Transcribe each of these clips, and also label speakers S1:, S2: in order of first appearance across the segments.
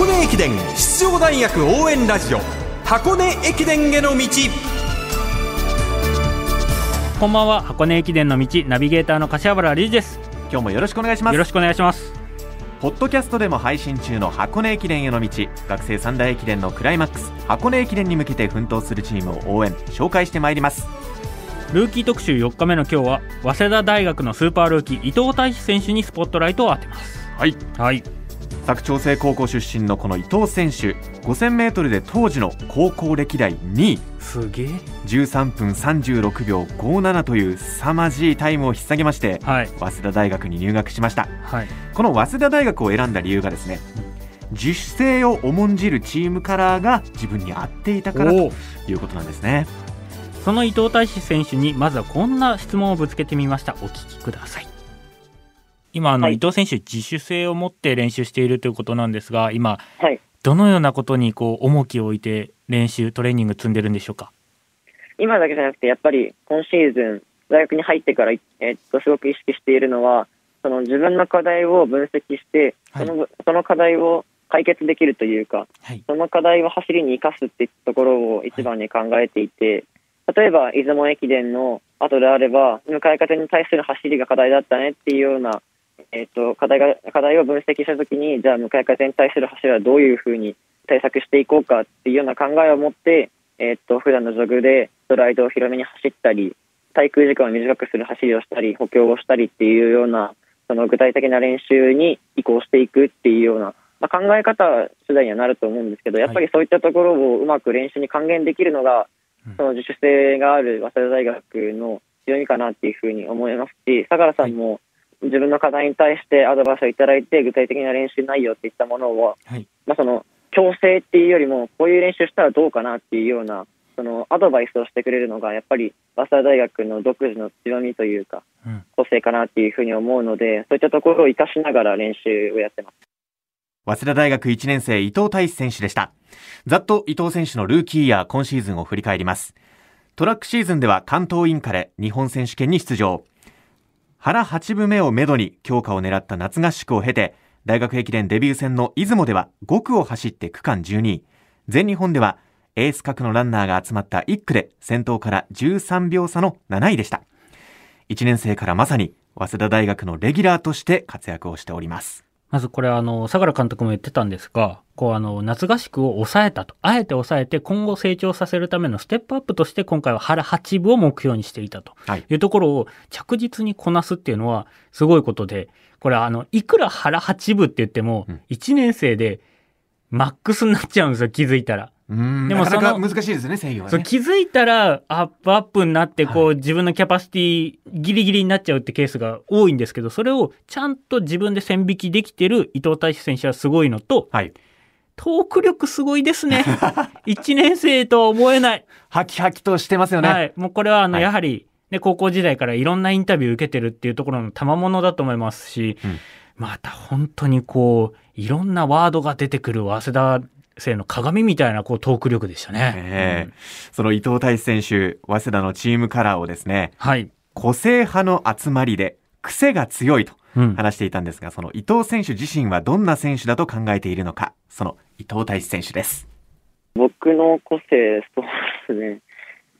S1: 箱根駅伝出場大学応援ラジオ箱根駅伝への道。
S2: こんばんは。箱根駅伝の道ナビゲーターの柏原理事です。
S3: 今日もよろしくお願いします。
S2: よろしくお願いします。
S3: ポッドキャストでも配信中の箱根駅伝への道学生三大駅伝のクライマックス箱根駅伝に向けて奮闘するチームを応援紹介してまいります。
S2: ルーキー特集4日目の今日は早稲田大学のスーパールーキー伊藤大志選手にスポットライトを当てます。
S3: はい。
S2: はい
S3: 佐久長聖高校出身のこの伊藤選手 5000m で当時の高校歴代2位。
S2: すげえ。
S3: 13分36秒57という凄まじいタイムを引っ提げまして
S2: はい。
S3: 早稲田大学に入学しました。
S2: はい。
S3: この早稲田大学を選んだ理由がですね自主性を重んじるチームカラーが自分に合っていたからと
S2: お。
S3: いうことなんですね。
S2: その伊藤大志選手にまずはこんな質問をぶつけてみました。お聞きください今あの、
S4: はい。
S2: 伊藤選手自主性を持って練習しているということなんですが今
S4: はい。
S2: どのようなことにこう重きを置いて練習トレーニング積んでるんでしょうか？
S4: 今だけじゃなくて、やっぱり今シーズン、大学に入ってから、えっと、すごく意識しているのは、その自分の課題を分析して、
S2: はい。
S4: そのその課題を解決できるというか、
S2: はい。
S4: その課題を走りに生かすってところを一番に考えていて、例えば出雲駅伝の後であれば、向かい風に対する走りが課題だったねっていうような、えっと課題が課題を分析したときに、じゃあ向かい風に対する走りはどういうふうに対策していこうかっていうような考えを持って、えっと普段のジョグでストライドを広めに走ったり、滞空時間を短くする走りをしたり、補強をしたりっていうような、その具体的な練習に移行していくっていうような、まあ、考え方次第にはなると思うんですけど、やっぱりそういったところをうまく練習に還元できるのが、
S2: うん。
S4: その自主性がある早稲田大学の強みかなっていうふうに思いますし、相良さんも自分の課題に対してアドバイスをいただいて、具体的な練習内容っていったものを、
S2: はい。
S4: まあ、その強制っていうよりも、こういう練習したらどうかなっていうような、そのアドバイスをしてくれるのが、やっぱり早稲田大学の独自の強みというか、
S2: うん。
S4: 個性かなっていうふうに思うので、そういったところを活かしながら練習をやってます。
S3: 早稲田大学1年生伊藤大志選手でした。ざっと伊藤選手のルーキーイヤー今シーズンを振り返ります。トラックシーズンでは関東インカレ日本選手権に出場腹8分目をめどに強化を狙った夏合宿を経て大学駅伝デビュー戦の出雲では5区を走って区間12位。全日本ではエース格のランナーが集まった1区で先頭から13秒差の7位でした。1年生からまさに早稲田大学のレギュラーとして活躍をしております。
S2: まずこれあの、相良監督も言ってたんですが、こうあの、夏合宿を抑えたと。あえて抑えて今後成長させるためのステップアップとして今回は原8部を目標にしていたと
S3: はい
S2: いうところを着実にこなすっていうのはすごいことで、これあの、いくら原8部って言っても
S3: うん、
S2: 1年生でマックスになっちゃうんですよ、気づいたら。でもその
S3: 難しいですね、制御はね。
S2: そう気づいたらアップアップになってこう、
S3: は
S2: 自分のキャパシティギリギリになっちゃうってケースが多いんですけどそれをちゃんと自分で線引きできてる伊藤大志選手はすごいのと
S3: はい。
S2: トーク力すごいですね。1年生とは思えない、
S3: ハキハキとしてますよね。
S2: はい、もうこれはあの、
S3: はい。
S2: やはり、ね、高校時代からいろんなインタビュー受けてるっていうところの賜物だと思いますし、
S3: うん。
S2: また本当にこういろんなワードが出てくる早稲田生の鏡みたいなこうトーク力でしたね。
S3: ええ
S2: うん
S3: その伊藤大志選手、早稲田のチームカラーをですね、
S2: はい、
S3: 個性派の集まりで癖が強いと
S2: うん
S3: 話していたんですが、その伊藤選手自身はどんな選手だと考えているのか、その伊藤大志選手です。
S4: 僕の個性、そうですね。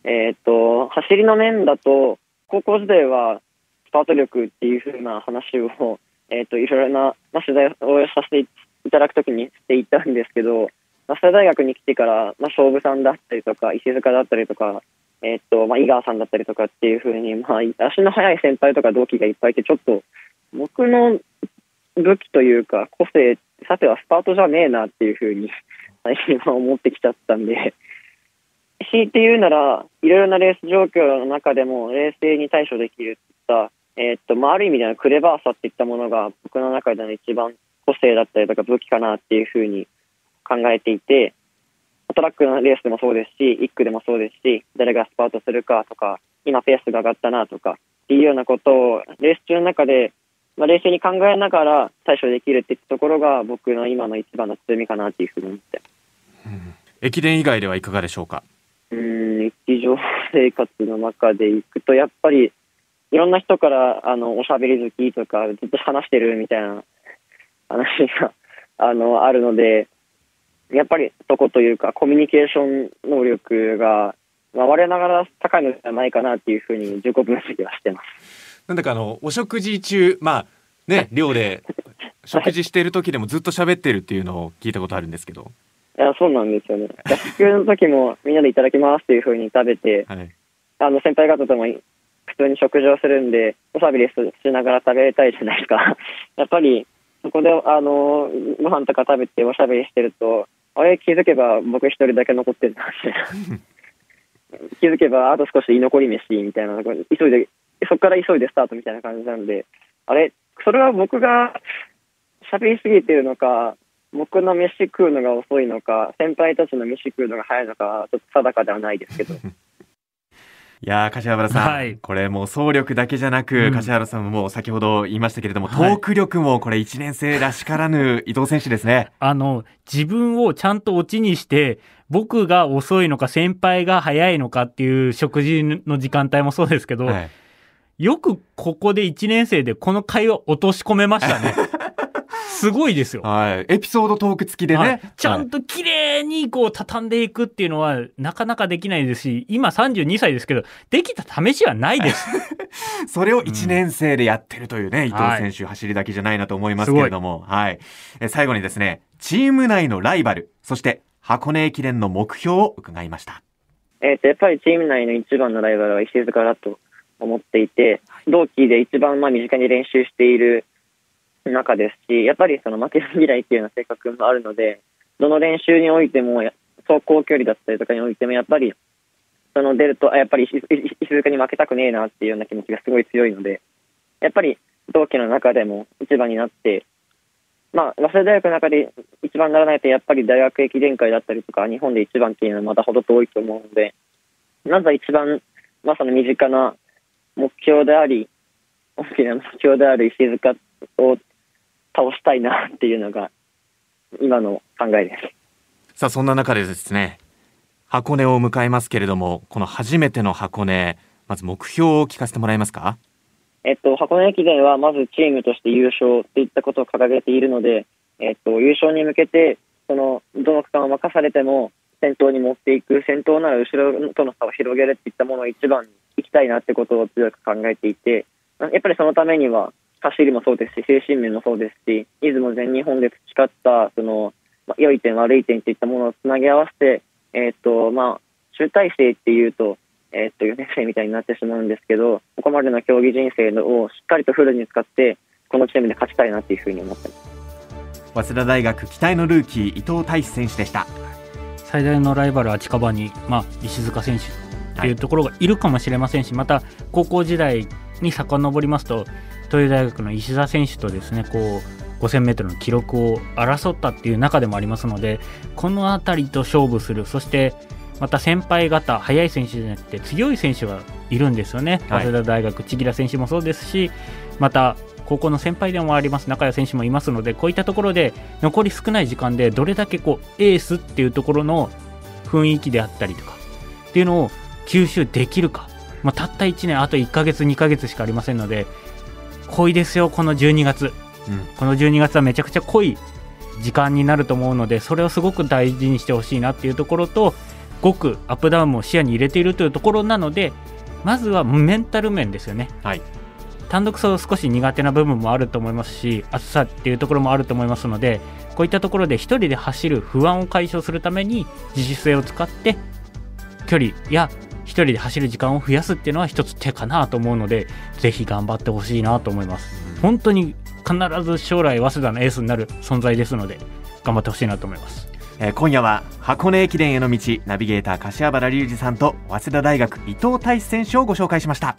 S4: えっ、と、走りの面だと、高校時代はスパート力っていう風な話を、えっ、と、いろいろな、まあ、取材をさせていただくときにしていたんですけど、早稲田大学に来てから、まあ、勝負さんだったりとか、石塚だったりとか、えっ、と、まあ、井川さんだったりとかっていう風に、まあ、足の速い先輩とか同期がいっぱいいて、ちょっと、僕の武器というか、個性、さてはスパートじゃねえなっていう風に、最近は思ってきちゃったんで、強いて言うなら、いろいろなレース状況の中でも冷静に対処できるっていった、えーっと、まあ、ある意味でのクレバーさっていったものが僕の中での一番個性だったりとか武器かなっていうふうに考えていて、トラックのレースでもそうですし、1区でもそうですし、誰がスパートするかとか、今ペースが上がったなとか、っていうようなことをレース中の中で、まあ、冷静に考えながら対処できるってところが僕の今の一番の強みかなっていうふうに思って。
S3: 駅伝以外ではいかがでしょうか？
S4: うーん日常生活の中でいくと、やっぱりいろんな人からあのおしゃべり好きとか、ずっと話してるみたいな話があのあるので、やっぱりそこというか、コミュニケーション能力が、まあ、我ながら高いのではないかなっていうふうに自己分析はしてます。
S3: なんだかあのお食事中まあね 寮で食事している時でもずっと喋ってるっていうのを聞いたことあるんですけど、
S4: いや、そうなんですよね。合宿の時もみんなでいただきますっていうふうに食べて、
S3: はい、
S4: あの先輩方とも普通に食事をするんで、おしゃべりしながら食べたいじゃないですか。やっぱり、そこで、あの、ご飯とか食べておしゃべりしてると、あれ気づけば僕一人だけ残ってるな、みたいな。気づけばあと少し居残り飯みたいな、急いで、そこから急いでスタートみたいな感じなんで、あれ、それは僕が喋りすぎてるのか、僕の飯食うのが遅いのか、先輩たちの飯食うのが早いのか、ちょっと定かではないですけど。
S3: いやー柏原さん、
S2: はい
S3: これもう走力だけじゃなく、
S2: うん
S3: 柏原さんも先ほど言いましたけれども、
S2: はい
S3: トーク力もこれ1年生らしからぬ伊藤選手ですね。
S2: あの、自分をちゃんとオチにして、僕が遅いのか先輩が早いのかっていう食事の時間帯もそうですけど、
S3: はい
S2: よくここで1年生でこの会話落とし込めましたね。すごいですよ。
S3: はい。エピソードトーク付きでね。
S2: はいちゃんと綺麗にこう畳んでいくっていうのはなかなかできないですし、今32歳ですけど、できた試しはないです。
S3: は いそれを1年生でやってるというね、伊藤選手、走りだけじゃないなと思いますけれども、はい。え最後にですね、チーム内のライバル、そして箱根駅伝の目標を伺いました。
S4: えっ、と、やっぱりチーム内の一番のライバルは石塚だと思っていて、同期で一番まあ身近に練習している中ですし、やっぱりその負けず嫌いっていうような性格もあるので、どの練習においても、走行距離だったりとかにおいても、やっぱり、その出ると、やっぱり石石石塚に負けたくねえなっていうような気持ちがすごい強いので、やっぱり同期の中でも一番になって、まあ、早稲田大学の中で一番にならないと、やっぱり大学駅伝会だったりとか、日本で一番っていうのはまだほど遠いと思うので、まずは一番、まあ、その身近な目標であり、大きな目標である石塚を倒したいなっていうのが、今の考えです。
S3: さあ、そんな中でですね、箱根を迎えますけれども、この初めての箱根、まず目標を聞かせてもらえますか？
S4: えっと、箱根駅伝はまずチームとして優勝といったことを掲げているので、えっと、優勝に向けて、その、どの区間を任されても、先頭に持っていく、先頭なら後ろとの差を広げるっていったものを一番行きたいなってことを強く考えていて、やっぱりそのためには、走りもそうですし、精神面もそうですし、出雲全日本で培った、その、まあ良い点、悪い点といったものをつなぎ合わせて、えっと、まあ、集大成っていうと、えっと、4年生みたいになってしまうんですけど、ここまでの競技人生をしっかりとフルに使って、このチームで勝ちたいなっていうふうに思ってます。
S3: 早稲田大学期待のルーキー伊藤大志選手でした。
S2: 最大のライバルは近場に、まあ、石塚選手っていうところがいるかもしれませんし、また高校時代に遡りますと東洋大学の石田選手とですねこう 5000m の記録を争ったっていう中でもありますのでこの辺りと勝負する。そしてまた先輩方速い選手じゃなくて強い選手がいるんですよね、
S3: はい。
S2: 早稲田大学千木良選手もそうですしまた高校の先輩でもあります中谷選手もいますのでこういったところで残り少ない時間でどれだけこうエースっていうところの雰囲気であったりとかっていうのを吸収できるか、まあ、たった1年あと1ヶ月2ヶ月しかありませんので濃いですよこの12月
S3: うん
S2: この12月はめちゃくちゃ濃い時間になると思うのでそれをすごく大事にしてほしいなっていうところと5区アップダウンも視野に入れているというところなのでまずはメンタル面ですよね
S3: はい。
S2: 単独走少し苦手な部分もあると思いますし暑さっていうところもあると思いますのでこういったところで1人で走る不安を解消するために自主性を使って距離や1人で走る時間を増やすっていうのは一つ手かなと思うのでぜひ頑張ってほしいなと思います。本当に必ず将来早稲田のエースになる存在ですので頑張ってほしいなと思います。
S3: えー今夜は箱根駅伝への道ナビゲーター柏原隆二さんと早稲田大学伊藤大志選手をご紹介しました